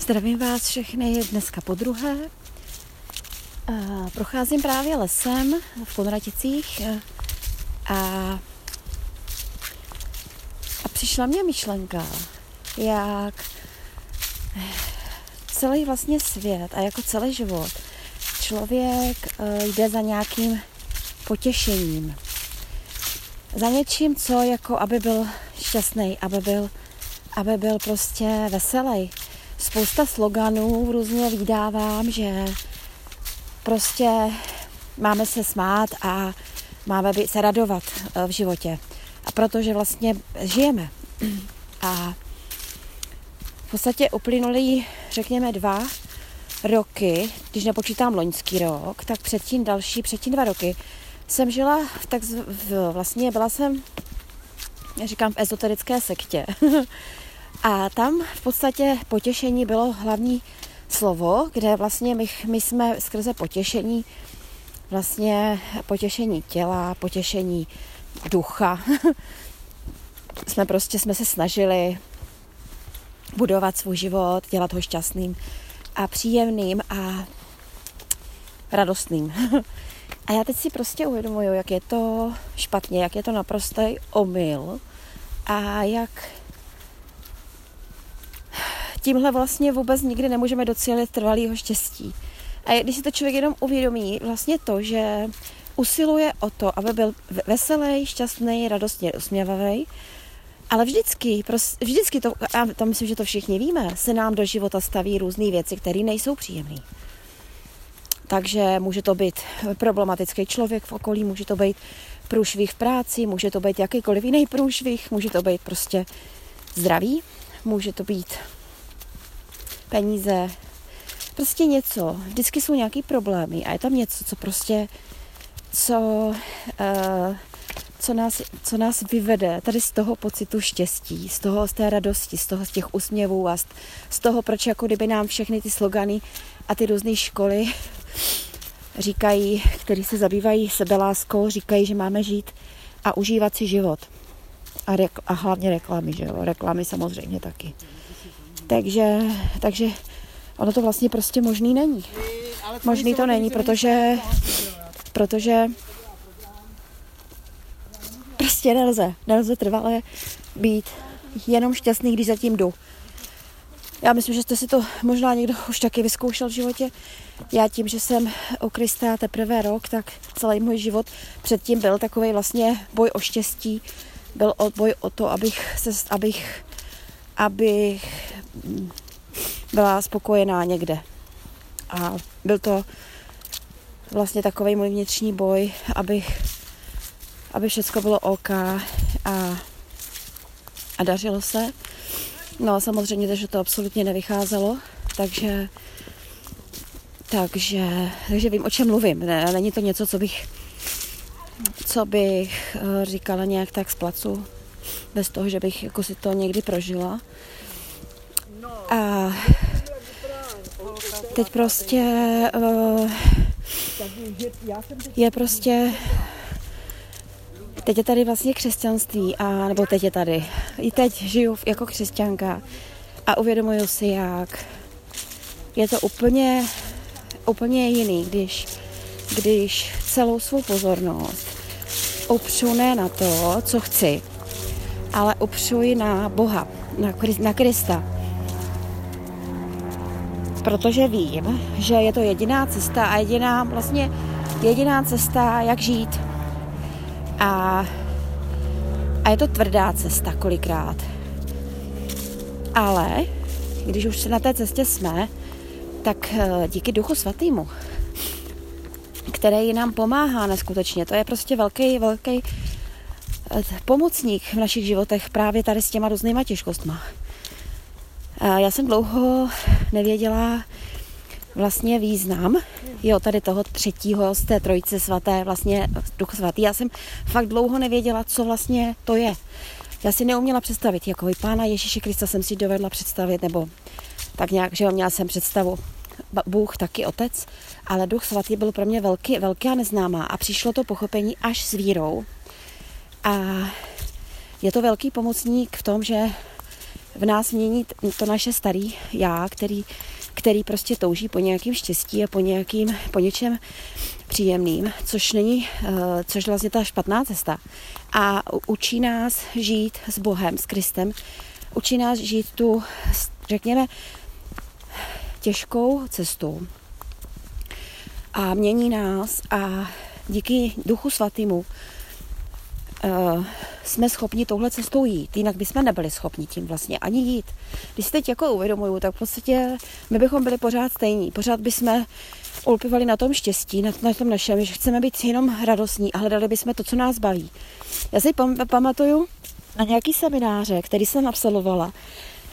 Zdravím vás všechny dneska po druhé. Procházím právě lesem v Konraticích a, a přišla mě myšlenka, jak celý vlastně svět a jako celý život člověk jde za nějakým potěšením. Za něčím, co jako aby byl šťastný, aby byl, aby byl prostě veselý spousta sloganů různě vydávám, že prostě máme se smát a máme se radovat eh, v životě. A protože vlastně žijeme. A v podstatě uplynulý, řekněme, dva roky, když nepočítám loňský rok, tak předtím další, předtím dva roky, jsem žila v tak v, vlastně byla jsem, já říkám, v ezoterické sektě. A tam v podstatě potěšení bylo hlavní slovo, kde vlastně my, my jsme skrze potěšení, vlastně potěšení těla, potěšení ducha, jsme prostě jsme se snažili budovat svůj život, dělat ho šťastným a příjemným a radostným. A já teď si prostě uvědomuju, jak je to špatně, jak je to naprostý omyl a jak tímhle vlastně vůbec nikdy nemůžeme docílit trvalého štěstí. A když si to člověk jenom uvědomí, vlastně to, že usiluje o to, aby byl veselý, šťastný, radostně usměvavý, ale vždycky, vždycky to, a to myslím, že to všichni víme, se nám do života staví různé věci, které nejsou příjemné. Takže může to být problematický člověk v okolí, může to být průšvih v práci, může to být jakýkoliv jiný průšvih, může to být prostě zdraví, může to být peníze, prostě něco. Vždycky jsou nějaký problémy a je tam něco, co prostě, co, uh, co, nás, co nás vyvede tady z toho pocitu štěstí, z toho, z té radosti, z toho, z těch úsměvů a z, z toho, proč jako kdyby nám všechny ty slogany a ty různé školy říkají, který se zabývají sebeláskou, říkají, že máme žít a užívat si život. A, rek- a hlavně reklamy, že jo? Reklamy samozřejmě taky. Takže, takže ono to vlastně prostě možný není. Možný to není, protože, protože prostě nelze, nelze trvale být jenom šťastný, když zatím jdu. Já myslím, že jste si to možná někdo už taky vyzkoušel v životě. Já tím, že jsem u Krista teprve rok, tak celý můj život předtím byl takový vlastně boj o štěstí. Byl boj o to, abych, se, abych, abych byla spokojená někde. A byl to vlastně takový můj vnitřní boj, abych, aby všechno bylo OK a, a dařilo se. No samozřejmě, že to absolutně nevycházelo, takže takže, takže vím, o čem mluvím. Ne, není to něco, co bych, co bych eh, říkala nějak tak z placu, bez toho, že bych jako si to někdy prožila. A teď prostě uh, je prostě teď je tady vlastně křesťanství a nebo teď je tady. I teď žiju jako křesťanka a uvědomuju si, jak je to úplně, úplně jiný, když, když celou svou pozornost upřu ne na to, co chci, ale upřu ji na Boha, na, na Krista protože vím, že je to jediná cesta a jediná, vlastně jediná cesta, jak žít. A, a je to tvrdá cesta kolikrát. Ale když už na té cestě jsme, tak eh, díky Duchu Svatýmu, který nám pomáhá neskutečně, to je prostě velký, velký pomocník v našich životech právě tady s těma různýma těžkostma. Já jsem dlouho nevěděla vlastně význam, jo, tady toho třetího z té trojice svaté, vlastně duch svatý. Já jsem fakt dlouho nevěděla, co vlastně to je. Já si neuměla představit, jako pána Ježíše Krista jsem si dovedla představit, nebo tak nějak, že jo, měla jsem představu. Bůh taky otec, ale duch svatý byl pro mě velký, a neznámá a přišlo to pochopení až s vírou. A je to velký pomocník v tom, že v nás mění to naše starý já, který, který prostě touží po nějakém štěstí a po, nějakým, po něčem příjemným, což není, eh, což vlastně ta špatná cesta. A učí nás žít s Bohem, s Kristem, učí nás žít tu, řekněme, těžkou cestou. A mění nás a díky Duchu Svatému uh, jsme schopni touhle cestou jít. Jinak bychom nebyli schopni tím vlastně ani jít. Když si teď jako uvědomuju, tak v podstatě my bychom byli pořád stejní. Pořád bychom ulpivali na tom štěstí, na, na tom našem, že chceme být jenom radostní a hledali bychom to, co nás baví. Já si pam- pamatuju na nějaký semináře, který jsem absolvovala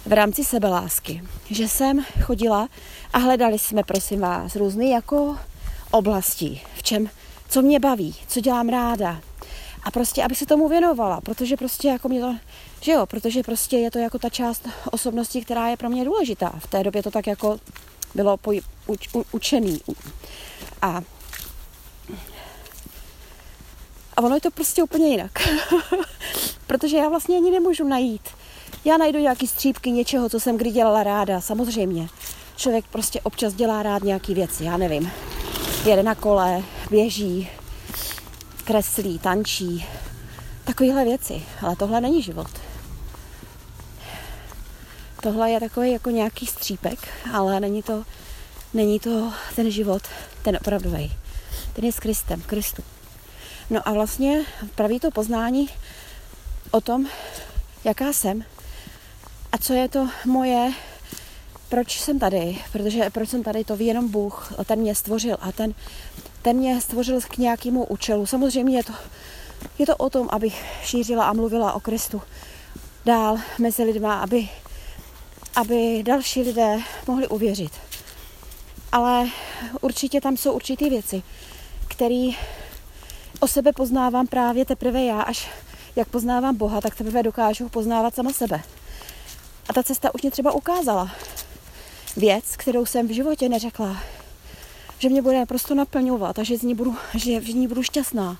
v rámci sebelásky, že jsem chodila a hledali jsme, prosím vás, různé jako oblasti, v čem, co mě baví, co dělám ráda, a prostě, aby se tomu věnovala, protože prostě jako mě to, že jo, protože prostě je to jako ta část osobnosti, která je pro mě důležitá. V té době to tak jako bylo poj, uč, u, učený. A a ono je to prostě úplně jinak. Protože já vlastně ani nemůžu najít. Já najdu nějaký střípky něčeho, co jsem kdy dělala ráda, samozřejmě. Člověk prostě občas dělá rád nějaký věci, já nevím. Jede na kole, běží, kreslí, tančí, takovéhle věci. Ale tohle není život. Tohle je takový jako nějaký střípek, ale není to, není to ten život, ten opravdový. Ten je s Kristem, Kristu. No a vlastně praví to poznání o tom, jaká jsem a co je to moje, proč jsem tady, protože proč jsem tady, to ví jenom Bůh, ten mě stvořil a ten ten mě stvořil k nějakému účelu. Samozřejmě je to, je to o tom, abych šířila a mluvila o Kristu dál mezi lidma, aby, aby další lidé mohli uvěřit. Ale určitě tam jsou určité věci, které o sebe poznávám právě teprve já, až jak poznávám Boha, tak teprve dokážu poznávat sama sebe. A ta cesta už mě třeba ukázala věc, kterou jsem v životě neřekla že mě bude naprosto naplňovat a že z ní budu, že v ní budu šťastná.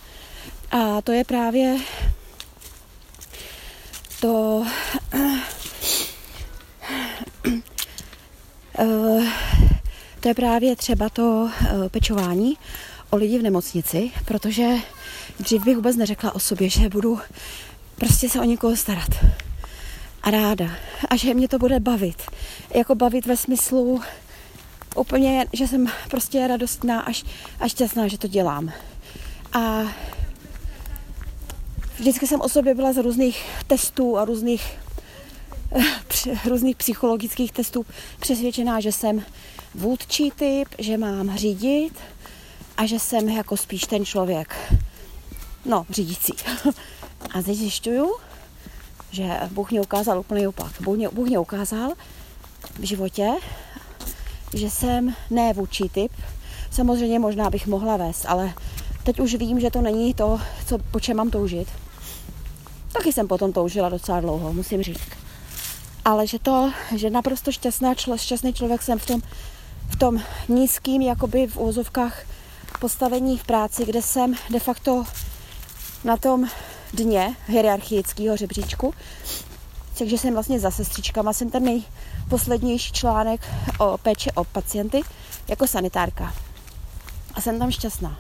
A to je právě to to je právě třeba to eh, pečování o lidi v nemocnici, protože dřív bych vůbec neřekla o sobě, že budu prostě se o někoho starat a ráda a že mě to bude bavit. Jako bavit ve smyslu úplně, že jsem prostě radostná až, až šťastná, že to dělám. A vždycky jsem o sobě byla z různých testů a různých, různých psychologických testů přesvědčená, že jsem vůdčí typ, že mám řídit a že jsem jako spíš ten člověk, no, řídící. A teď zjišťuju, že Bůh mě ukázal úplně opak. Bůh mě, Bůh mě ukázal v životě, že jsem ne vůči typ. Samozřejmě možná bych mohla vést, ale teď už vím, že to není to, co, po čem mám toužit. Taky jsem potom toužila docela dlouho, musím říct. Ale že to, že naprosto šťastná člo, šťastný člověk jsem v tom, v tom nízkým, jakoby v úvozovkách postavení v práci, kde jsem de facto na tom dně hierarchického žebříčku. Takže jsem vlastně za sestřičkama, jsem ten nej, poslednější článek o péči o pacienty jako sanitárka. A jsem tam šťastná.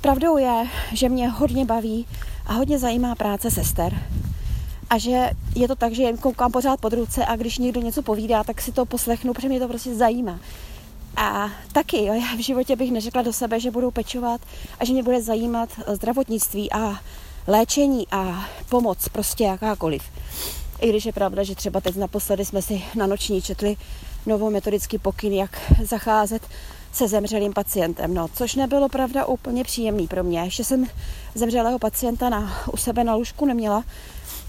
Pravdou je, že mě hodně baví a hodně zajímá práce sester. A že je to tak, že jen koukám pořád pod ruce a když někdo něco povídá, tak si to poslechnu, protože mě to prostě zajímá. A taky, jo, já v životě bych neřekla do sebe, že budu pečovat a že mě bude zajímat zdravotnictví a léčení a pomoc, prostě jakákoliv. I když je pravda, že třeba teď naposledy jsme si na noční četli novou metodický pokyn, jak zacházet se zemřelým pacientem, no, což nebylo pravda úplně příjemný pro mě. Ještě jsem zemřelého pacienta na, u sebe na lůžku neměla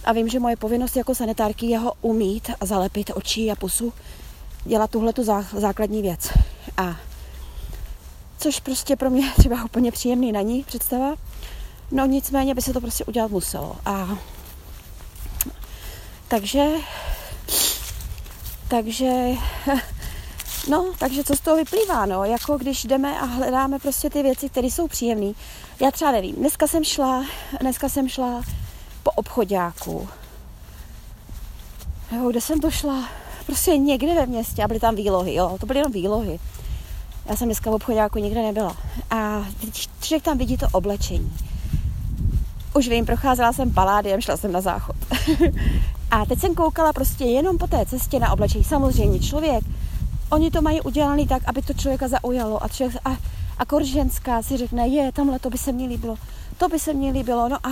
a vím, že moje povinnost jako sanitárky je ho umít a zalepit oči a pusu, dělat tuhle tu základní věc. A což prostě pro mě třeba úplně příjemný není představa. No nicméně by se to prostě udělat muselo. A takže, takže, no, takže co z toho vyplývá, no, jako když jdeme a hledáme prostě ty věci, které jsou příjemné. Já třeba nevím, dneska jsem šla, dneska jsem šla po obchodáku. jo, kde jsem to šla, prostě někde ve městě a byly tam výlohy, jo, to byly jenom výlohy. Já jsem dneska v obchodáku nikde nebyla. A člověk tam vidí to oblečení. Už vím, procházela jsem paládiem, šla jsem na záchod. a teď jsem koukala prostě jenom po té cestě na oblečení. Samozřejmě člověk, oni to mají udělané tak, aby to člověka zaujalo. A, člověk, a, a korženská si řekne, je, tamhle to by se mně líbilo, to by se mně líbilo. No a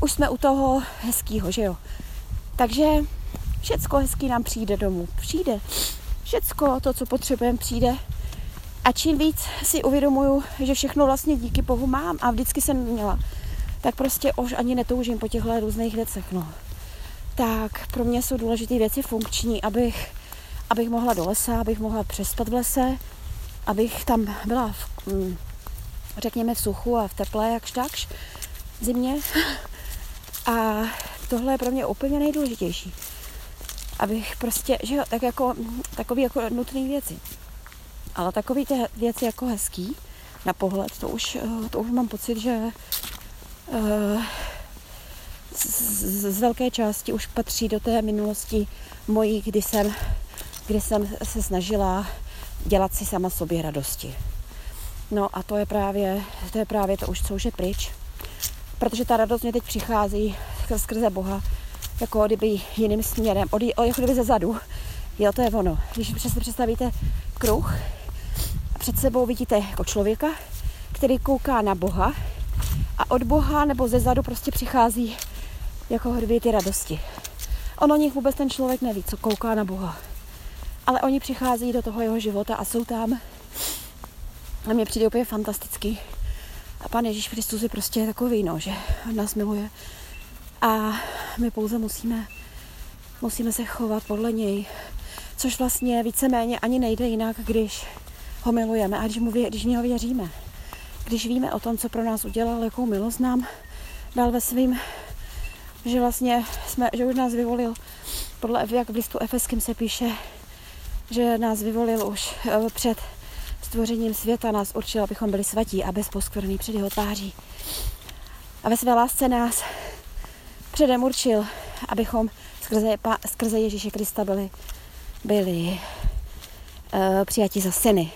už jsme u toho hezkýho, že jo. Takže všecko hezký nám přijde domů. Přijde. Všecko to, co potřebujeme, přijde. A čím víc si uvědomuju, že všechno vlastně díky Bohu mám a vždycky jsem měla, tak prostě už ani netoužím po těchto různých věcech. No. Tak pro mě jsou důležité věci funkční, abych, abych mohla do lesa, abych mohla přespat v lese, abych tam byla, v, mm, řekněme, v suchu a v teple, jakž takž, zimě. A tohle je pro mě úplně nejdůležitější. Abych prostě, že jo, tak jako, takový jako nutné věci. Ale takový ty věci jako hezký na pohled, to už, to už mám pocit, že uh, z, velké části už patří do té minulosti mojí, kdy jsem, kdy jsem se snažila dělat si sama sobě radosti. No a to je právě, to je právě to už, co už je pryč. Protože ta radost mě teď přichází skrze Boha, jako kdyby jiným směrem, od, jako kdyby ze zadu. Jo, to je ono. Když si představíte kruh a před sebou vidíte jako člověka, který kouká na Boha a od Boha nebo ze zadu prostě přichází jako kdyby ty radosti. On o nich vůbec ten člověk neví, co kouká na Boha. Ale oni přichází do toho jeho života a jsou tam. A mně přijde úplně fantastický. A Pan Ježíš Kristus je prostě takový, no, že nás miluje. A my pouze musíme, musíme se chovat podle něj. Což vlastně víceméně ani nejde jinak, když ho milujeme a když, mu vě, když v něho věříme. Když víme o tom, co pro nás udělal, jakou milost nám dal ve svým, že vlastně jsme, že už nás vyvolil, podle jak v listu Efeským se píše, že nás vyvolil už eh, před stvořením světa, nás určil, abychom byli svatí a bezposkvrný před jeho tváří. A ve své lásce nás předem určil, abychom skrze, skrze Ježíše Krista byli, byli uh, přijati za syny.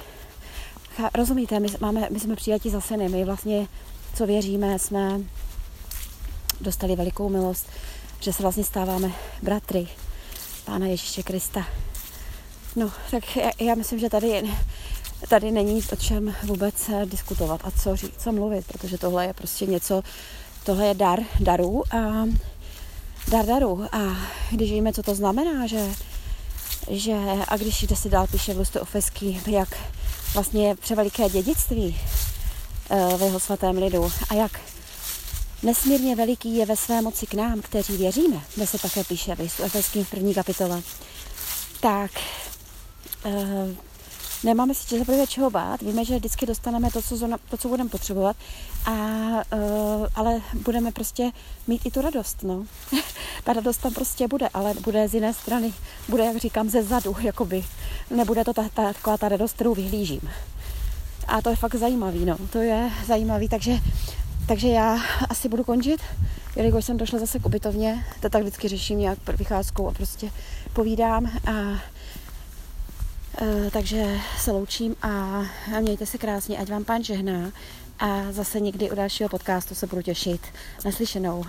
Rozumíte, my, máme, my jsme přijati za syny, my vlastně, co věříme, jsme dostali velikou milost, že se vlastně stáváme bratry Pána Ježíše Krista. No, tak já, já myslím, že tady, tady není o čem vůbec eh, diskutovat a co říct, co mluvit, protože tohle je prostě něco, tohle je dar darů a dar darů. A když víme, co to znamená, že, že a když jde si dál píše v listu Ofeský, jak vlastně je převeliké dědictví uh, ve jeho svatém lidu a jak nesmírně veliký je ve své moci k nám, kteří věříme, kde se také píše v listu Efeským v první kapitole, tak uh, nemáme si zaprvé čeho bát, víme, že vždycky dostaneme to, co, to, co budeme potřebovat, a, uh, ale budeme prostě mít i tu radost. No. ta radost tam prostě bude, ale bude z jiné strany, bude, jak říkám, ze zadu, jakoby. Nebude to ta, ta, taková ta radost, kterou vyhlížím. A to je fakt zajímavý, no. To je zajímavý, takže, takže já asi budu končit, jelikož jsem došla zase k ubytovně, to tak vždycky řeším nějak vycházkou a prostě povídám a Eh, takže se loučím a mějte se krásně, ať vám pán žehná a zase někdy u dalšího podcastu se budu těšit. Naslyšenou.